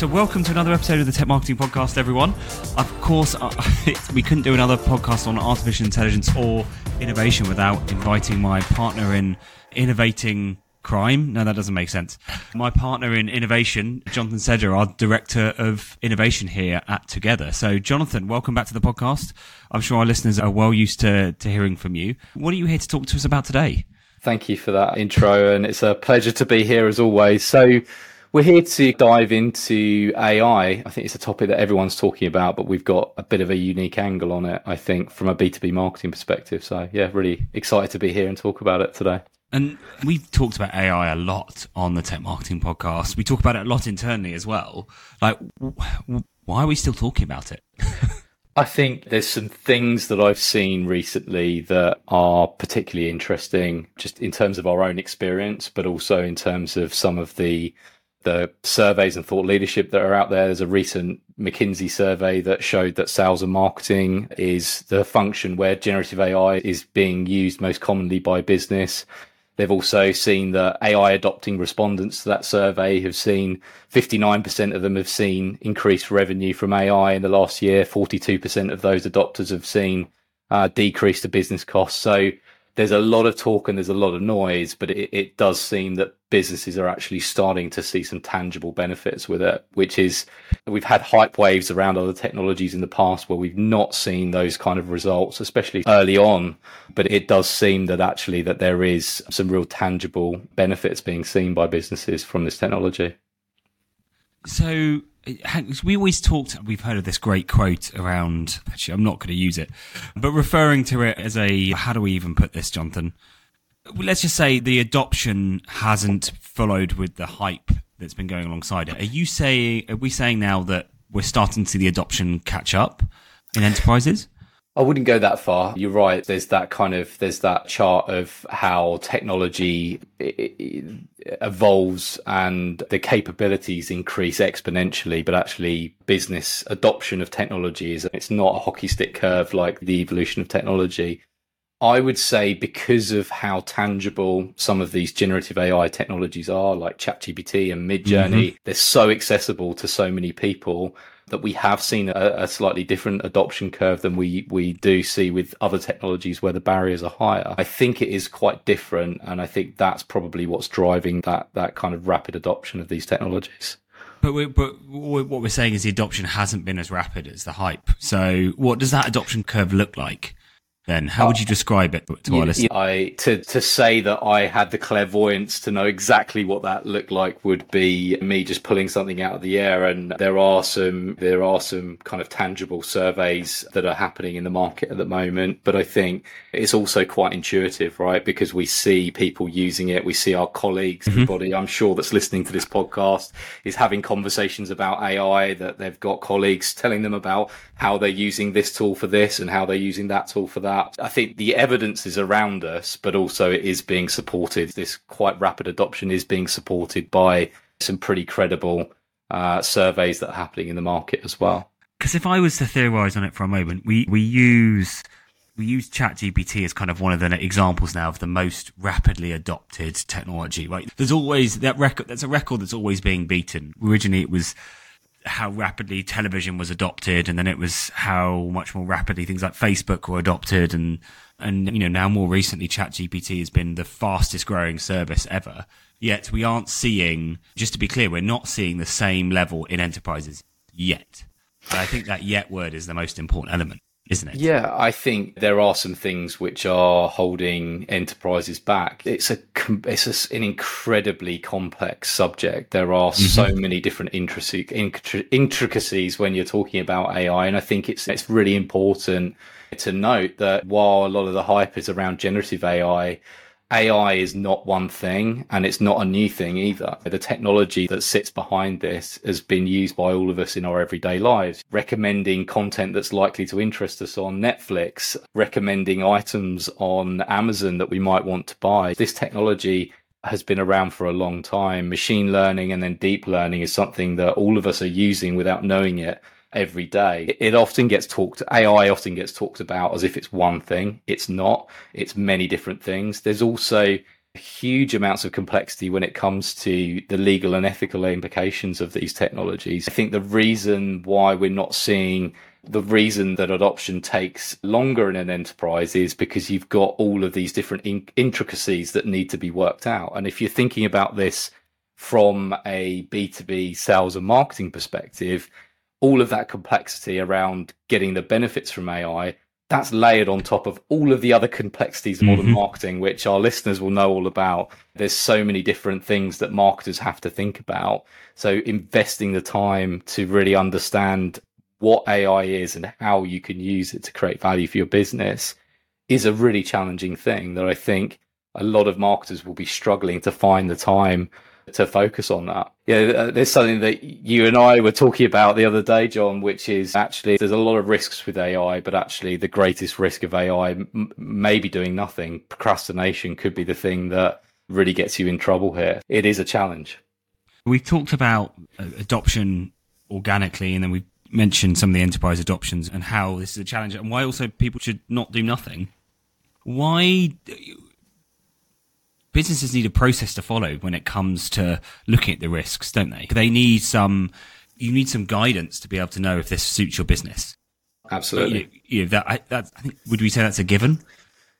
So, welcome to another episode of the Tech Marketing Podcast, everyone. Of course, uh, we couldn't do another podcast on artificial intelligence or innovation without inviting my partner in innovating crime. No, that doesn't make sense. My partner in innovation, Jonathan Sedger, our director of innovation here at Together. So, Jonathan, welcome back to the podcast. I'm sure our listeners are well used to, to hearing from you. What are you here to talk to us about today? Thank you for that intro, and it's a pleasure to be here as always. So, we're here to dive into AI. I think it's a topic that everyone's talking about, but we've got a bit of a unique angle on it, I think, from a B2B marketing perspective. So, yeah, really excited to be here and talk about it today. And we've talked about AI a lot on the Tech Marketing Podcast. We talk about it a lot internally as well. Like, why are we still talking about it? I think there's some things that I've seen recently that are particularly interesting, just in terms of our own experience, but also in terms of some of the the surveys and thought leadership that are out there. There's a recent McKinsey survey that showed that sales and marketing is the function where generative AI is being used most commonly by business. They've also seen that AI adopting respondents to that survey have seen 59% of them have seen increased revenue from AI in the last year. 42% of those adopters have seen uh, decrease the business costs. So there's a lot of talk and there's a lot of noise, but it, it, does seem that businesses are actually starting to see some tangible benefits with it, which is we've had hype waves around other technologies in the past where we've not seen those kind of results, especially early on. But it does seem that actually that there is some real tangible benefits being seen by businesses from this technology. So we always talked, we've heard of this great quote around, actually, I'm not going to use it, but referring to it as a, how do we even put this, Jonathan? Let's just say the adoption hasn't followed with the hype that's been going alongside it. Are you saying, are we saying now that we're starting to see the adoption catch up in enterprises? I wouldn't go that far. You're right. There's that kind of there's that chart of how technology evolves and the capabilities increase exponentially, but actually business adoption of technology is it's not a hockey stick curve like the evolution of technology. I would say because of how tangible some of these generative AI technologies are, like ChatGPT and Midjourney, mm-hmm. they're so accessible to so many people that we have seen a, a, slightly different adoption curve than we we do see with other technologies where the barriers are higher. I think it is quite different, and I think that's probably what's driving that that kind of rapid adoption of these technologies. But we, but what we're saying is the adoption hasn't been as rapid as the hype. So, what does that adoption curve look like? Then how would you describe it to our listeners? I to to say that I had the clairvoyance to know exactly what that looked like would be me just pulling something out of the air. And there are some there are some kind of tangible surveys that are happening in the market at the moment. But I think it's also quite intuitive, right? Because we see people using it, we see our colleagues, mm-hmm. everybody I'm sure that's listening to this podcast is having conversations about AI. That they've got colleagues telling them about how they're using this tool for this and how they're using that tool for that that. I think the evidence is around us, but also it is being supported. This quite rapid adoption is being supported by some pretty credible uh, surveys that are happening in the market as well. Because if I was to theorize on it for a moment, we, we use we use ChatGPT as kind of one of the examples now of the most rapidly adopted technology. Right? There's always that record. That's a record that's always being beaten. Originally, it was how rapidly television was adopted and then it was how much more rapidly things like Facebook were adopted and and you know now more recently ChatGPT has been the fastest growing service ever. Yet we aren't seeing just to be clear we're not seeing the same level in enterprises yet. I think that yet word is the most important element isn't it? Yeah, I think there are some things which are holding enterprises back. It's a it's a, an incredibly complex subject. There are mm-hmm. so many different intricacies when you're talking about AI, and I think it's it's really important to note that while a lot of the hype is around generative AI, AI is not one thing and it's not a new thing either. The technology that sits behind this has been used by all of us in our everyday lives, recommending content that's likely to interest us on Netflix, recommending items on Amazon that we might want to buy. This technology has been around for a long time. Machine learning and then deep learning is something that all of us are using without knowing it every day. It often gets talked, AI often gets talked about as if it's one thing. It's not. It's many different things. There's also huge amounts of complexity when it comes to the legal and ethical implications of these technologies. I think the reason why we're not seeing the reason that adoption takes longer in an enterprise is because you've got all of these different in- intricacies that need to be worked out. And if you're thinking about this from a B2B sales and marketing perspective, all of that complexity around getting the benefits from AI that's layered on top of all of the other complexities of modern mm-hmm. marketing, which our listeners will know all about. There's so many different things that marketers have to think about. So investing the time to really understand what AI is and how you can use it to create value for your business is a really challenging thing that I think a lot of marketers will be struggling to find the time to focus on that. Yeah, uh, there's something that you and I were talking about the other day, John, which is actually there's a lot of risks with AI, but actually the greatest risk of AI m- maybe doing nothing. Procrastination could be the thing that really gets you in trouble here. It is a challenge. We talked about uh, adoption organically, and then we mentioned some of the enterprise adoptions and how this is a challenge, and why also people should not do nothing. Why businesses need a process to follow when it comes to looking at the risks, don't they? They need some, you need some guidance to be able to know if this suits your business. Absolutely. You, you know, that, I, that, I think, would we say that's a given?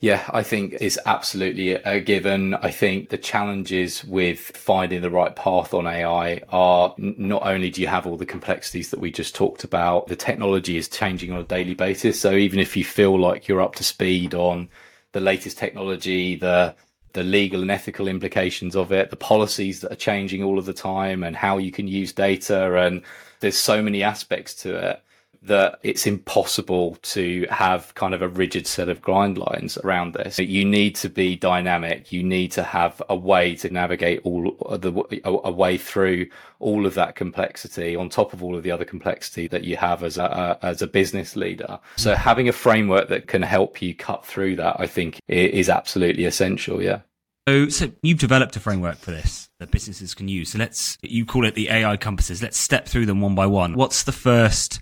Yeah, I think it's absolutely a given. I think the challenges with finding the right path on AI are not only do you have all the complexities that we just talked about, the technology is changing on a daily basis. So even if you feel like you're up to speed on the latest technology, the the legal and ethical implications of it, the policies that are changing all of the time, and how you can use data. And there's so many aspects to it that it's impossible to have kind of a rigid set of guidelines around this. You need to be dynamic. You need to have a way to navigate all the a way through all of that complexity on top of all of the other complexity that you have as a as a business leader. So having a framework that can help you cut through that, I think, is absolutely essential. Yeah. So, so you've developed a framework for this that businesses can use. So let's you call it the AI compasses. Let's step through them one by one. What's the first?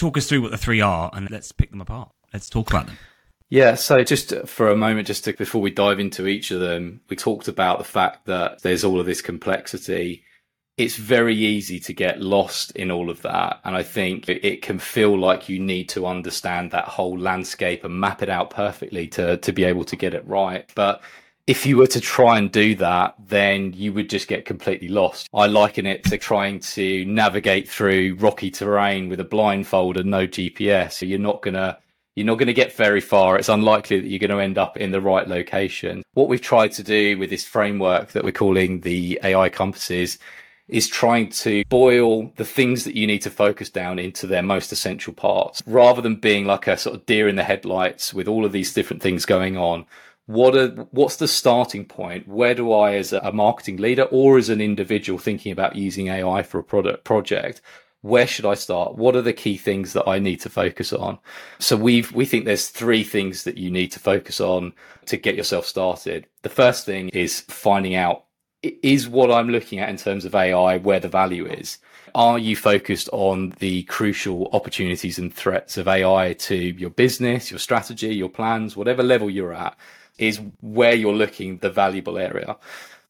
Talk us through what the three are and let's pick them apart. Let's talk about them. Yeah, so just for a moment, just to, before we dive into each of them, we talked about the fact that there's all of this complexity. It's very easy to get lost in all of that. And I think it can feel like you need to understand that whole landscape and map it out perfectly to, to be able to get it right. But if you were to try and do that, then you would just get completely lost. I liken it to trying to navigate through rocky terrain with a blindfold and no GPS. So you're not gonna you're not going to get very far. It's unlikely that you're going to end up in the right location. What we've tried to do with this framework that we're calling the AI compasses is trying to boil the things that you need to focus down into their most essential parts rather than being like a sort of deer in the headlights with all of these different things going on what are what's the starting point? Where do i as a marketing leader or as an individual thinking about using ai for a product project where should i start? What are the key things that i need to focus on? So we've we think there's three things that you need to focus on to get yourself started. The first thing is finding out is what i'm looking at in terms of ai where the value is? Are you focused on the crucial opportunities and threats of ai to your business your strategy your plans whatever level you're at is where you're looking the valuable area.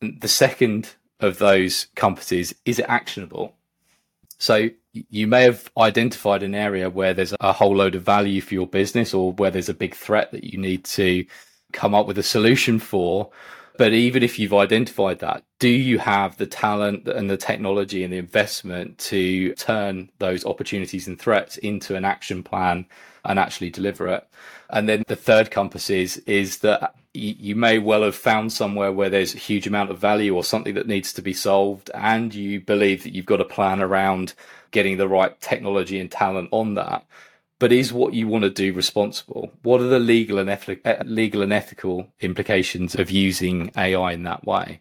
The second of those compasses is it actionable? So you may have identified an area where there's a whole load of value for your business or where there's a big threat that you need to come up with a solution for. But even if you've identified that, do you have the talent and the technology and the investment to turn those opportunities and threats into an action plan and actually deliver it? And then the third compass is, is that you may well have found somewhere where there's a huge amount of value or something that needs to be solved, and you believe that you've got a plan around getting the right technology and talent on that. But is what you want to do responsible? What are the legal and eth- legal and ethical implications of using AI in that way?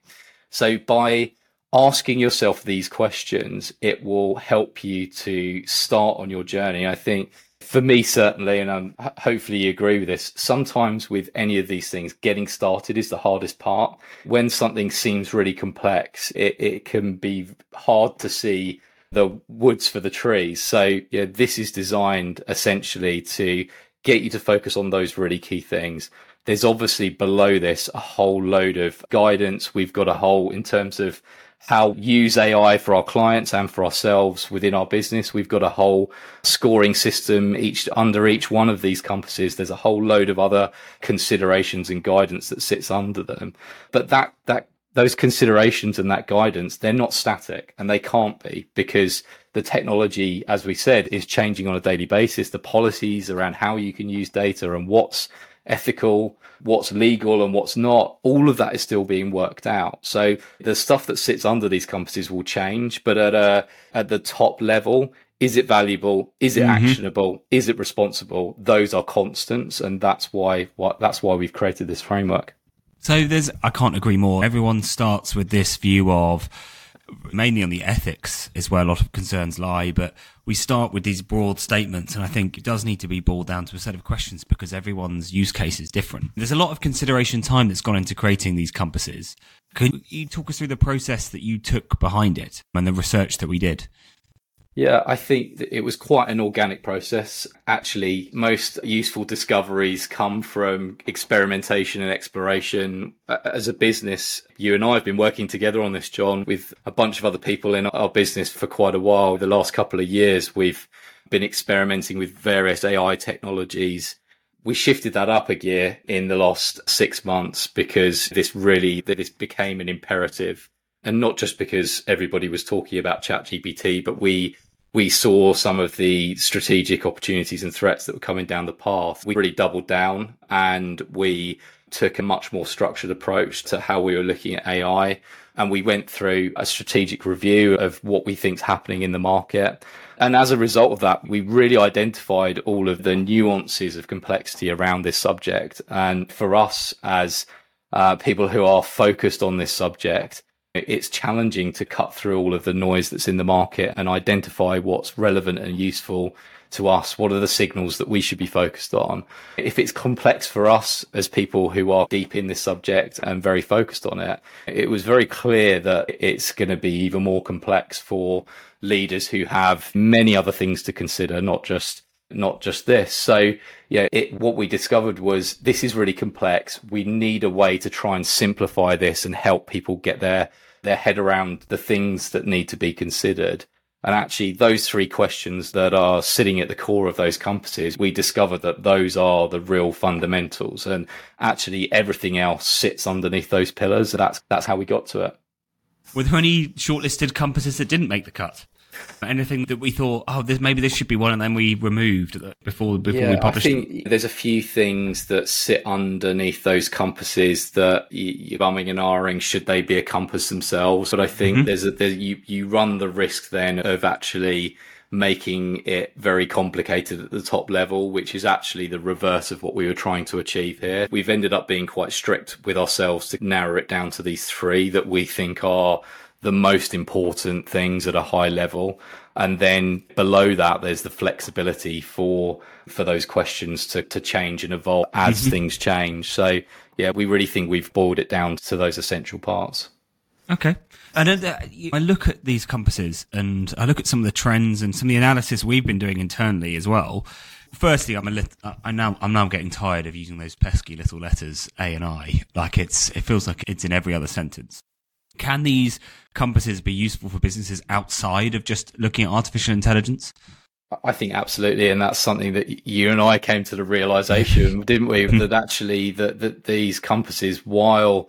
So by asking yourself these questions, it will help you to start on your journey. I think for me certainly and um, hopefully you agree with this sometimes with any of these things getting started is the hardest part when something seems really complex it, it can be hard to see the woods for the trees so yeah this is designed essentially to get you to focus on those really key things there's obviously below this a whole load of guidance. We've got a whole in terms of how use AI for our clients and for ourselves within our business. We've got a whole scoring system each under each one of these compasses. There's a whole load of other considerations and guidance that sits under them. But that, that, those considerations and that guidance, they're not static and they can't be because the technology, as we said, is changing on a daily basis. The policies around how you can use data and what's ethical, what's legal and what's not, all of that is still being worked out. So the stuff that sits under these compasses will change, but at a, at the top level, is it valuable? Is it mm-hmm. actionable? Is it responsible? Those are constants. And that's why, what, that's why we've created this framework. So there's, I can't agree more. Everyone starts with this view of, mainly on the ethics is where a lot of concerns lie. But we start with these broad statements, and I think it does need to be boiled down to a set of questions because everyone's use case is different. There's a lot of consideration time that's gone into creating these compasses. Could you talk us through the process that you took behind it and the research that we did? Yeah, I think it was quite an organic process. Actually, most useful discoveries come from experimentation and exploration. As a business, you and I have been working together on this, John, with a bunch of other people in our business for quite a while. The last couple of years, we've been experimenting with various AI technologies. We shifted that up a gear in the last six months because this really, this became an imperative and not just because everybody was talking about ChatGPT, but we we saw some of the strategic opportunities and threats that were coming down the path. We really doubled down and we took a much more structured approach to how we were looking at AI. And we went through a strategic review of what we think is happening in the market. And as a result of that, we really identified all of the nuances of complexity around this subject. And for us as uh, people who are focused on this subject, it's challenging to cut through all of the noise that's in the market and identify what's relevant and useful to us. What are the signals that we should be focused on? If it's complex for us as people who are deep in this subject and very focused on it, it was very clear that it's going to be even more complex for leaders who have many other things to consider, not just not just this. So, yeah, it, what we discovered was this is really complex. We need a way to try and simplify this and help people get their, their head around the things that need to be considered. And actually, those three questions that are sitting at the core of those compasses, we discovered that those are the real fundamentals. And actually, everything else sits underneath those pillars. That's, that's how we got to it. Were there any shortlisted compasses that didn't make the cut? Anything that we thought, oh, this, maybe this should be one, and then we removed before before yeah, we published. I think it. there's a few things that sit underneath those compasses that you're bumming and ahhing. Should they be a compass themselves? But I think mm-hmm. there's a there's, you you run the risk then of actually making it very complicated at the top level, which is actually the reverse of what we were trying to achieve here. We've ended up being quite strict with ourselves to narrow it down to these three that we think are the most important things at a high level. And then below that, there's the flexibility for, for those questions to, to change and evolve as mm-hmm. things change. So yeah, we really think we've boiled it down to those essential parts. Okay. And uh, I look at these compasses and I look at some of the trends and some of the analysis we've been doing internally as well. Firstly, I'm a lit- I now I'm now getting tired of using those pesky little letters A and I. Like it's it feels like it's in every other sentence. Can these compasses be useful for businesses outside of just looking at artificial intelligence? I think absolutely, and that's something that you and I came to the realization, didn't we? that actually, that, that these compasses, while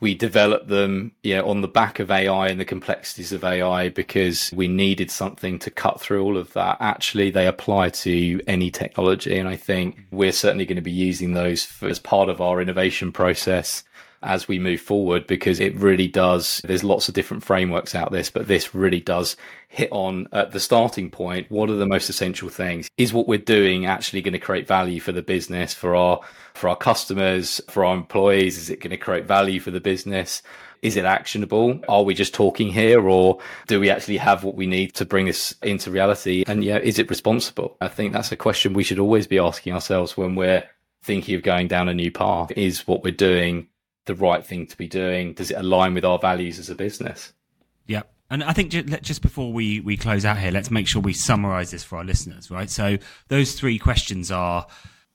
we developed them, you know, on the back of AI and the complexities of AI because we needed something to cut through all of that. Actually, they apply to any technology, and I think we're certainly going to be using those for, as part of our innovation process as we move forward because it really does. There's lots of different frameworks out this, but this really does hit on at the starting point. What are the most essential things? Is what we're doing actually going to create value for the business, for our, for our customers, for our employees? Is it going to create value for the business? Is it actionable? Are we just talking here or do we actually have what we need to bring this into reality? And yeah, is it responsible? I think that's a question we should always be asking ourselves when we're thinking of going down a new path. Is what we're doing the right thing to be doing? Does it align with our values as a business? Yeah. And I think just before we, we close out here, let's make sure we summarize this for our listeners, right? So those three questions are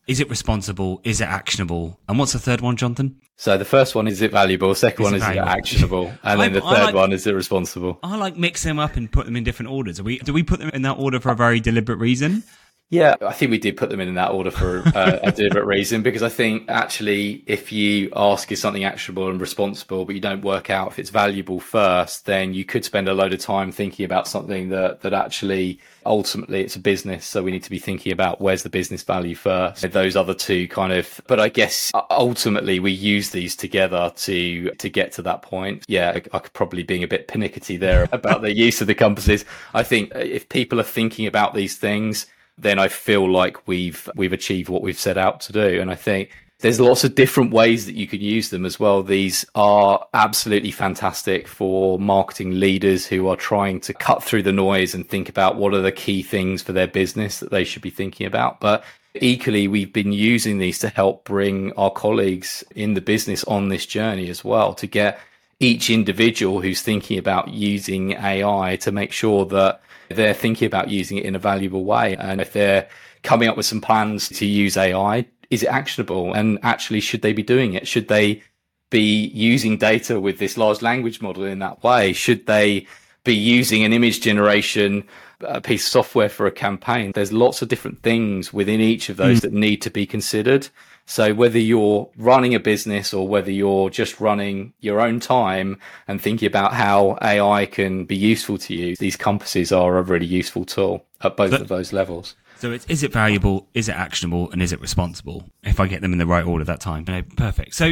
is it responsible? Is it actionable? And what's the third one, Jonathan? So the first one is it valuable? Second Is one is valuable? it actionable? And then I- the third like- one is it responsible? I like mix them up and put them in different orders. Are we, do we put them in that order for a very deliberate reason? Yeah, I think we did put them in that order for uh, a deliberate reason because I think actually, if you ask is something actionable and responsible, but you don't work out if it's valuable first, then you could spend a load of time thinking about something that that actually ultimately it's a business. So we need to be thinking about where's the business value first. Those other two kind of, but I guess ultimately we use these together to to get to that point. Yeah, I, I could probably being a bit pernickety there about the use of the compasses. I think if people are thinking about these things then I feel like we've we've achieved what we've set out to do. And I think there's lots of different ways that you can use them as well. These are absolutely fantastic for marketing leaders who are trying to cut through the noise and think about what are the key things for their business that they should be thinking about. But equally, we've been using these to help bring our colleagues in the business on this journey as well to get each individual who's thinking about using AI to make sure that they're thinking about using it in a valuable way. And if they're coming up with some plans to use AI, is it actionable? And actually, should they be doing it? Should they be using data with this large language model in that way? Should they be using an image generation uh, piece of software for a campaign? There's lots of different things within each of those that need to be considered. So whether you're running a business or whether you're just running your own time and thinking about how AI can be useful to you, these compasses are a really useful tool at both But- of those levels. So it's, is it valuable? Is it actionable? And is it responsible? If I get them in the right order that time. Know, perfect. So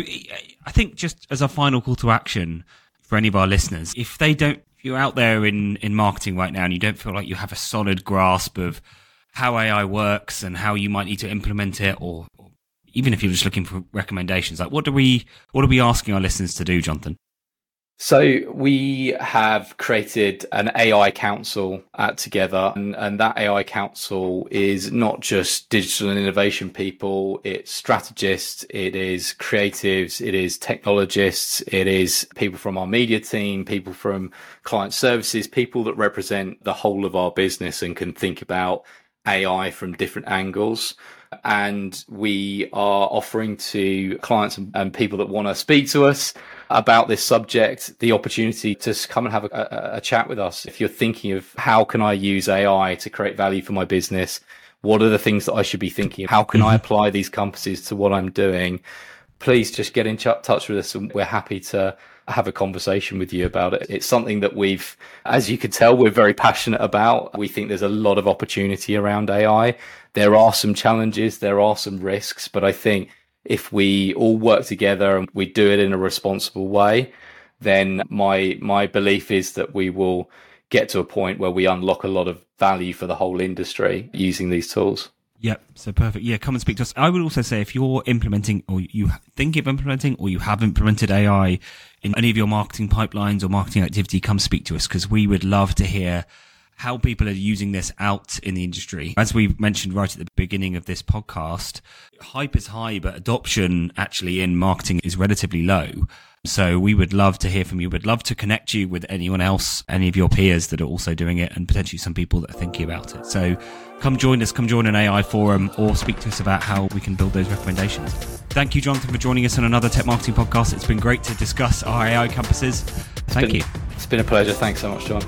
I think just as a final call to action for any of our listeners, if they don't, if you're out there in, in marketing right now and you don't feel like you have a solid grasp of how AI works and how you might need to implement it or even if you're just looking for recommendations, like what do we, what are we asking our listeners to do, Jonathan? So we have created an AI council at Together, and, and that AI council is not just digital and innovation people. It's strategists, it is creatives, it is technologists, it is people from our media team, people from client services, people that represent the whole of our business and can think about AI from different angles. And we are offering to clients and, people that want to speak to us about this subject the opportunity to come and have a, a, a chat with us. If you're thinking of how can I use AI to create value for my business, what are the things that I should be thinking of? How can I mm-hmm. apply these compasses to what I'm doing? Please just get in touch with us and we're happy to have a conversation with you about it. It's something that we've, as you can tell, we're very passionate about. We think there's a lot of opportunity around AI. There are some challenges, there are some risks, but I think if we all work together and we do it in a responsible way, then my my belief is that we will get to a point where we unlock a lot of value for the whole industry using these tools. Yep. So perfect. Yeah, come and speak to us. I would also say if you're implementing or you think of implementing or you have implemented AI in any of your marketing pipelines or marketing activity, come speak to us because we would love to hear how people are using this out in the industry. As we mentioned right at the beginning of this podcast, hype is high, but adoption actually in marketing is relatively low. So we would love to hear from you. We'd love to connect you with anyone else, any of your peers that are also doing it and potentially some people that are thinking about it. So come join us, come join an AI forum or speak to us about how we can build those recommendations. Thank you, Jonathan, for joining us on another tech marketing podcast. It's been great to discuss our AI compasses. Thank been- you. It's been a pleasure. Thanks so much, John.